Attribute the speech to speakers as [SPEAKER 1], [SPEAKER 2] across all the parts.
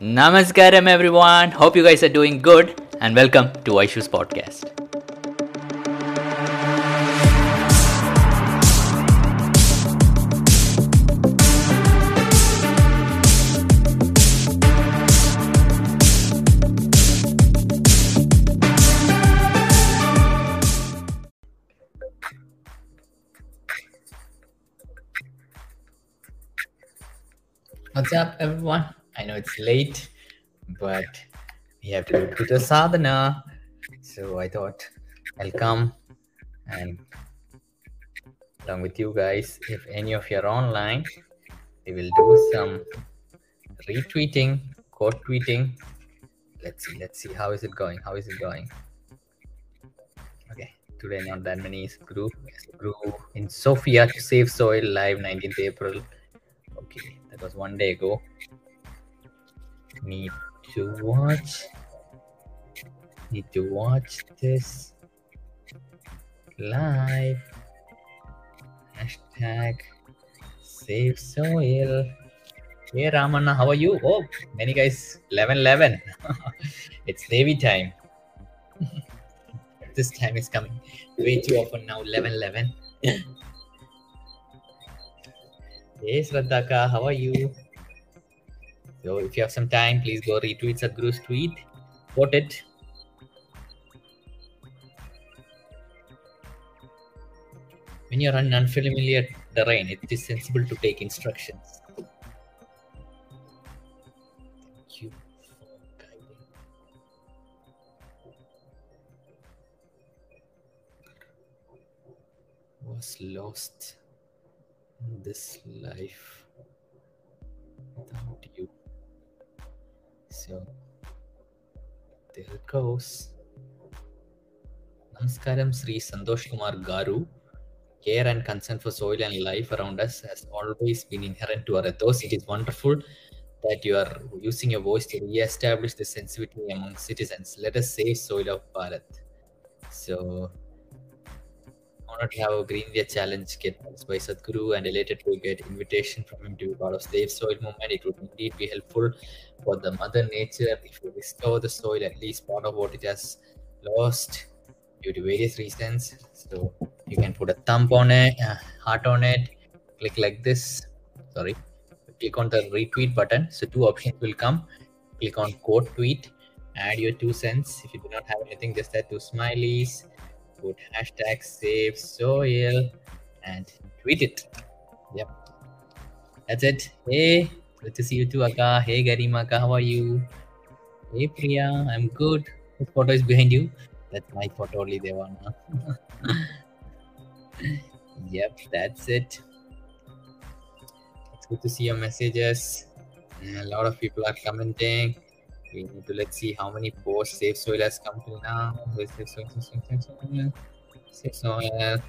[SPEAKER 1] Namaskaram, everyone. Hope you guys are doing good, and welcome to Aishu's podcast. What's up, everyone? I know it's late, but we have to do the sadhana. So I thought I'll come and along with you guys. If any of you are online, we will do some retweeting, quote tweeting. Let's see, let's see how is it going. How is it going? Okay, today not that many is group. Grew in Sofia to save soil live 19th April. Okay, that was one day ago. Need to watch. Need to watch this live. Hashtag save soil. Hey Ramana, how are you? Oh, many guys, 11 11. it's Navy time. this time is coming way too often now, 11 11. Yes, Radhaka, how are you? So if you have some time, please go retweet Sadhguru's tweet. Quote it. When you're on unfamiliar terrain, it is sensible to take instructions. You. Was lost in this life without you. So there it goes. Namaskaram Sri Santosh Kumar Garu. Care and concern for soil and life around us has always been inherent to our ethos. It is wonderful that you are using your voice to re-establish the sensitivity among citizens. Let us save soil of Bharat. So honored to have a Green India Challenge get by Sadhguru and elated to get invitation from him to be part of Save Soil movement. It would indeed be helpful for the mother nature if we restore the soil at least part of what it has lost due to various reasons. So you can put a thumb on it, heart on it, click like this. Sorry, click on the retweet button. So two options will come. Click on quote tweet, add your two cents. If you do not have anything, just add two smileys. Put hashtag save soil and tweet it. Yep. That's it. Hey, good to see you too, Akka. Hey, Garima, how are you? Hey, Priya, I'm good. Whose photo is behind you? That's my photo, only Devana. yep, that's it. It's good to see your messages. A lot of people are commenting. We need to let's see how many posts Save Soil has come till now. Save Soil? Save Soil, Save Soil. Soil.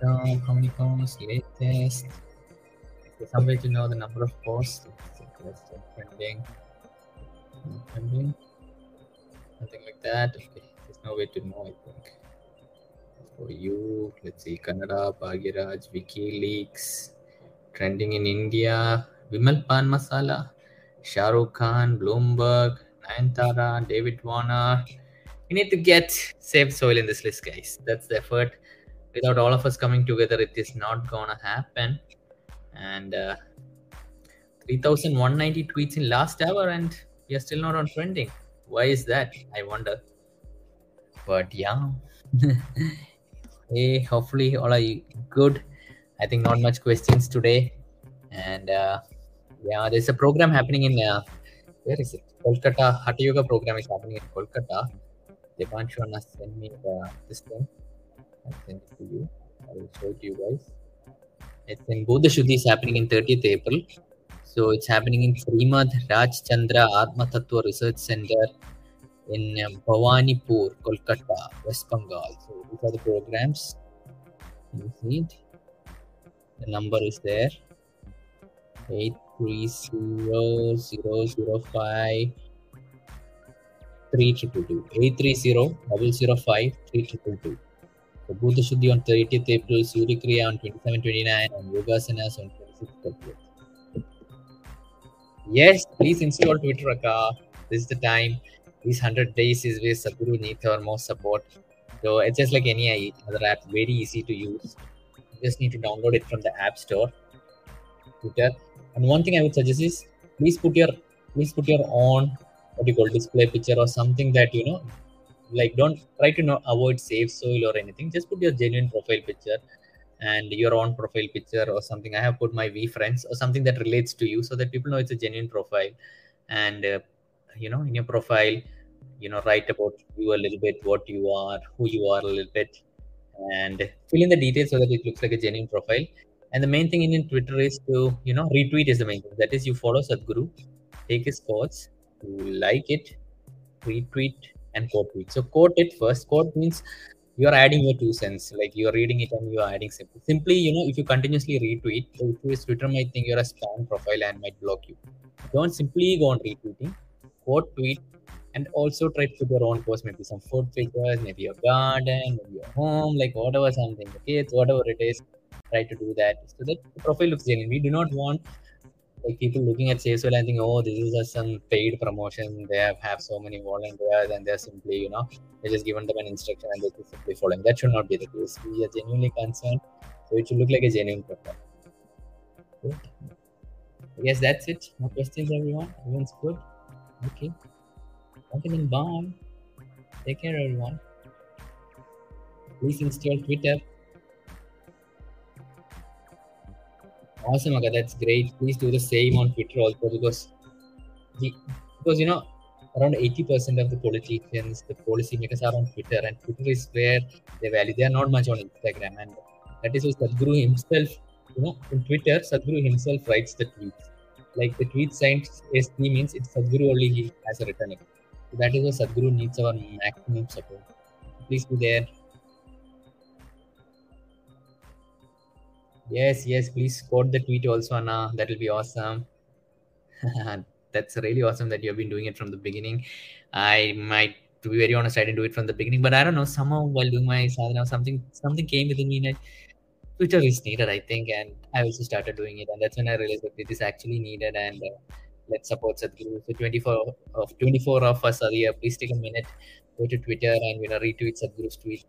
[SPEAKER 1] So, how many posts? Latest. Is there some way to know the number of posts? Let's check, let's. Trending. Trending. Something like that. Okay. There's no way to know, I think. For you, let's see. Kannada, Bhagiraj, WikiLeaks. Trending in India. Vimal Pan Masala. Shah Rukh Khan, Bloomberg, Nayantara, David Warner. We need to get Save Soil in this list, guys. That's the effort. Without all of us coming together, it is not gonna happen. And uh, 3,190 tweets in last hour, and we are still not on trending. Why is that? I wonder. But yeah. hey, hopefully all are good. I think not much questions today. And uh, yeah, there's a program happening in uh, where is it? Kolkata Hatha Yoga program is happening in Kolkata. Devanshu Anna send me the, system. I'll send it to you. I will show it to you guys. It's in Bhuta Shuddhi is happening in 30th April. So it's happening in Srimad Raj Chandra Atma Tattva Research Center in uh, Bhawanipur, Kolkata, West Bengal. So these are the programs. You see it? The number is there. Eight three zero zero zero five three triple two. Eight three zero double zero five three triple two. So Bhuta Shuddhi on 30th April, Surya Kriya on 27 29, and Yogasanas on 26 30th. Yes, please install Twitter, Akka. This is the time. These 100 days is where Sadhguru needs our most support. So it's just like any other app, very easy to use. You just need to download it from the App Store, Twitter. And one thing I would suggest is please put your please put your own what you call display picture or something that you know like don't try to not avoid save soil or anything. Just put your genuine profile picture and your own profile picture or something. I have put my v friends or something that relates to you so that people know it's a genuine profile. And uh, you know in your profile you know write about you a little bit what you are who you are a little bit and fill in the details so that it looks like a genuine profile and the main thing in twitter is to you know retweet is the main thing that is you follow sadhguru take his quotes like it retweet and quote it. So quote it first. Quote means you are adding your two cents, like you are reading it and you are adding simply. Simply, you know, if you continuously retweet, Twitter might think you're a spam profile and might block you. Don't simply go on retweeting. Quote tweet and also try to put your own post, maybe some food pictures, maybe your garden, maybe your home, like whatever something, the kids, whatever it is. Try to do that so that the profile looks genuine. We do not want like people looking at SaveSoil and think, oh, this is just some paid promotion. They have, have so many volunteers and they're simply, you know, they just given them an instruction and they're simply following. That should not be the case. We are genuinely concerned. So it should look like a genuine profile. Good. Yes, that's it. No questions, everyone. Everyone's good. Okay. Okay, then bye. Take care, everyone. Please install Twitter. Awesome, Aga. That's great. Please do the same on Twitter also because the, because you know around 80% of the politicians, the policymakers are on Twitter, and Twitter is where they value. They are not much on Instagram, and that is why Sadhguru himself, you know, in Twitter, Sadhguru himself writes the tweets. Like the tweet signed ST means it's Sadhguru only he has written it. So that is why Sadhguru needs our maximum support. Please be there. Yes, yes, please quote the tweet also, Anna. That will be awesome. That's really awesome that you've been doing it from the beginning. I might, to be very honest, I didn't do it from the beginning, but I don't know. Somehow while doing my sadhana, something something came within me that Twitter is needed, I think, and I also started doing it, and that's when I realized that it is actually needed, and uh, let's support Sadhguru. So 24 of 24 of us are here. Please take a minute, go to Twitter, and you know retweet Sadhguru's tweet.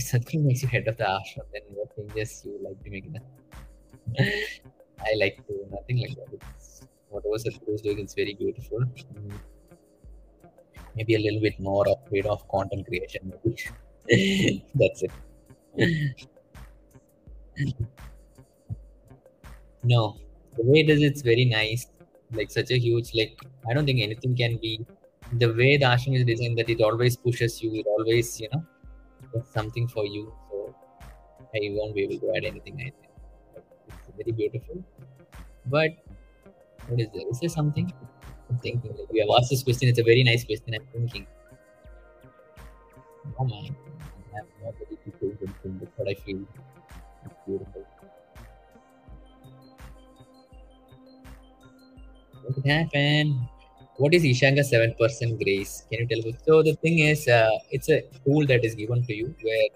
[SPEAKER 1] If Sadhguru makes you head of the ashram, then what changes you like to make it? I like to nothing like that. It's, whatever Sadhguru is doing is very beautiful. Mm. Maybe a little bit more of bit of content creation, maybe. That's it. no, the way it is, it's very nice. Like such a huge, like I don't think anything can be the way the ashram is designed that it always pushes you. It always, you know, something for you. So I won't be able to add anything. I think it's very beautiful. But what is there? Is there something? I'm thinking. Like we have asked this question. It's a very nice question. I'm thinking. Oh man, I have what I feel. It's beautiful. What could happen? What is Ishanga 7% grace? Can you tell me? So the thing is, uh, it's a tool that is given to you where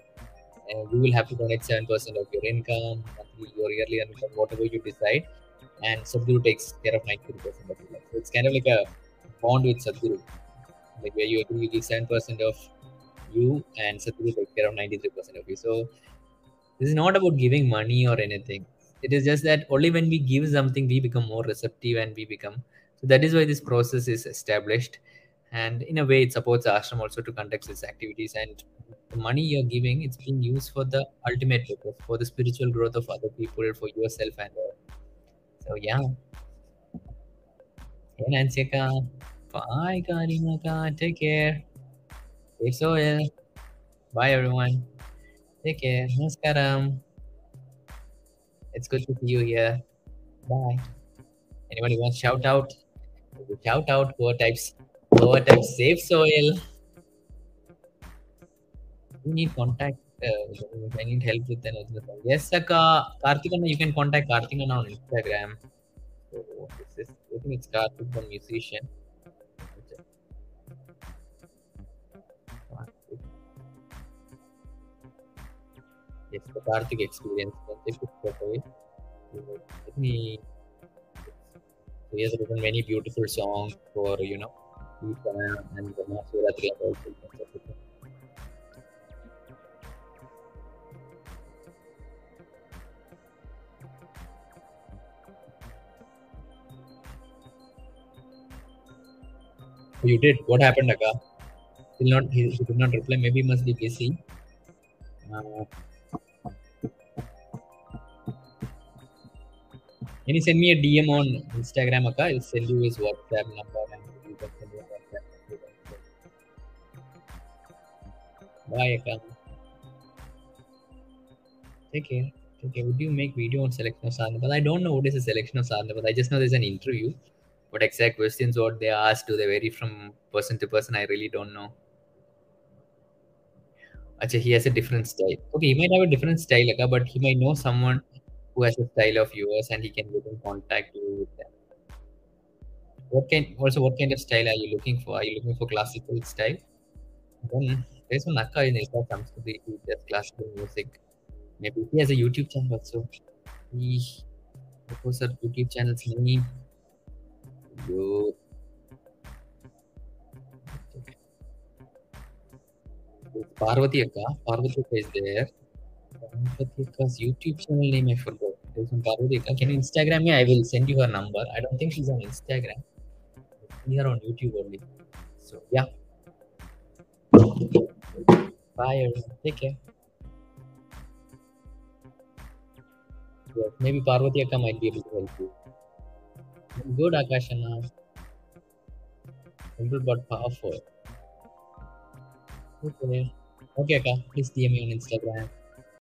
[SPEAKER 1] uh, you will have to donate 7% of your income, your yearly income, whatever you decide. And Sadhguru takes care of 93% of your life. So it's kind of like a bond with Sadhguru, like where you agree give 7% of you and Sadhguru takes care of 93% of you. So this is not about giving money or anything. It is just that only when we give something, we become more receptive and we become. That is why this process is established. And in a way, it supports ashram also to conduct its activities. And the money you're giving, it's being used for the ultimate purpose, for the spiritual growth of other people, for yourself and all. So yeah. Hey Nancyaka. Bye Karimaka. Take care. Stay soil. Bye everyone. Take care. Namaskaram. It's good to see you here. Bye. Anybody wants shout out? Shout out. Poor types. Save soil. You need contact. Uh, I need help with another. Yes, Saka. Karthikana, you can contact Karthikana on Instagram. So this is, I think it's Karthik, the musician. Yes, the Karthik experience. Let me. He has written many beautiful songs for you know, also. You did. What happened, Akka? Still not. He, he did not reply. Maybe he must be busy. Uh, can you send me a DM on Instagram, Akka? I'll send you his WhatsApp number and send WhatsApp. message. Bye, Akka. Take care. Take care. Would you make video on selection of Sadhana? I don't know what is a selection of but I just know there's an interview. What exact questions what they asked, do they vary from person to person? I really don't know. Actually, he has a different style. Okay, he might have a different style, but he might know someone who has a style of yours and he can get in contact with them. What kind also what kind of style are you looking for? Are you looking for classical style? Then there's one Akka in Isha Samskriti who does classical music. Maybe he has a YouTube channel also. He what was her YouTube channel's name? Yo. Parvati Akka. Parvati Akka is there. Parvati YouTube channel name I forgot. Can you Instagram me? I will send you her number. I don't think she's on Instagram. See her on YouTube only. So yeah. Bye everyone. Take care. Yes, maybe Parvati Akka might be able to help you. Good Akashana. Simple but powerful. Okay. Okay, Akka. Please DM me on Instagram.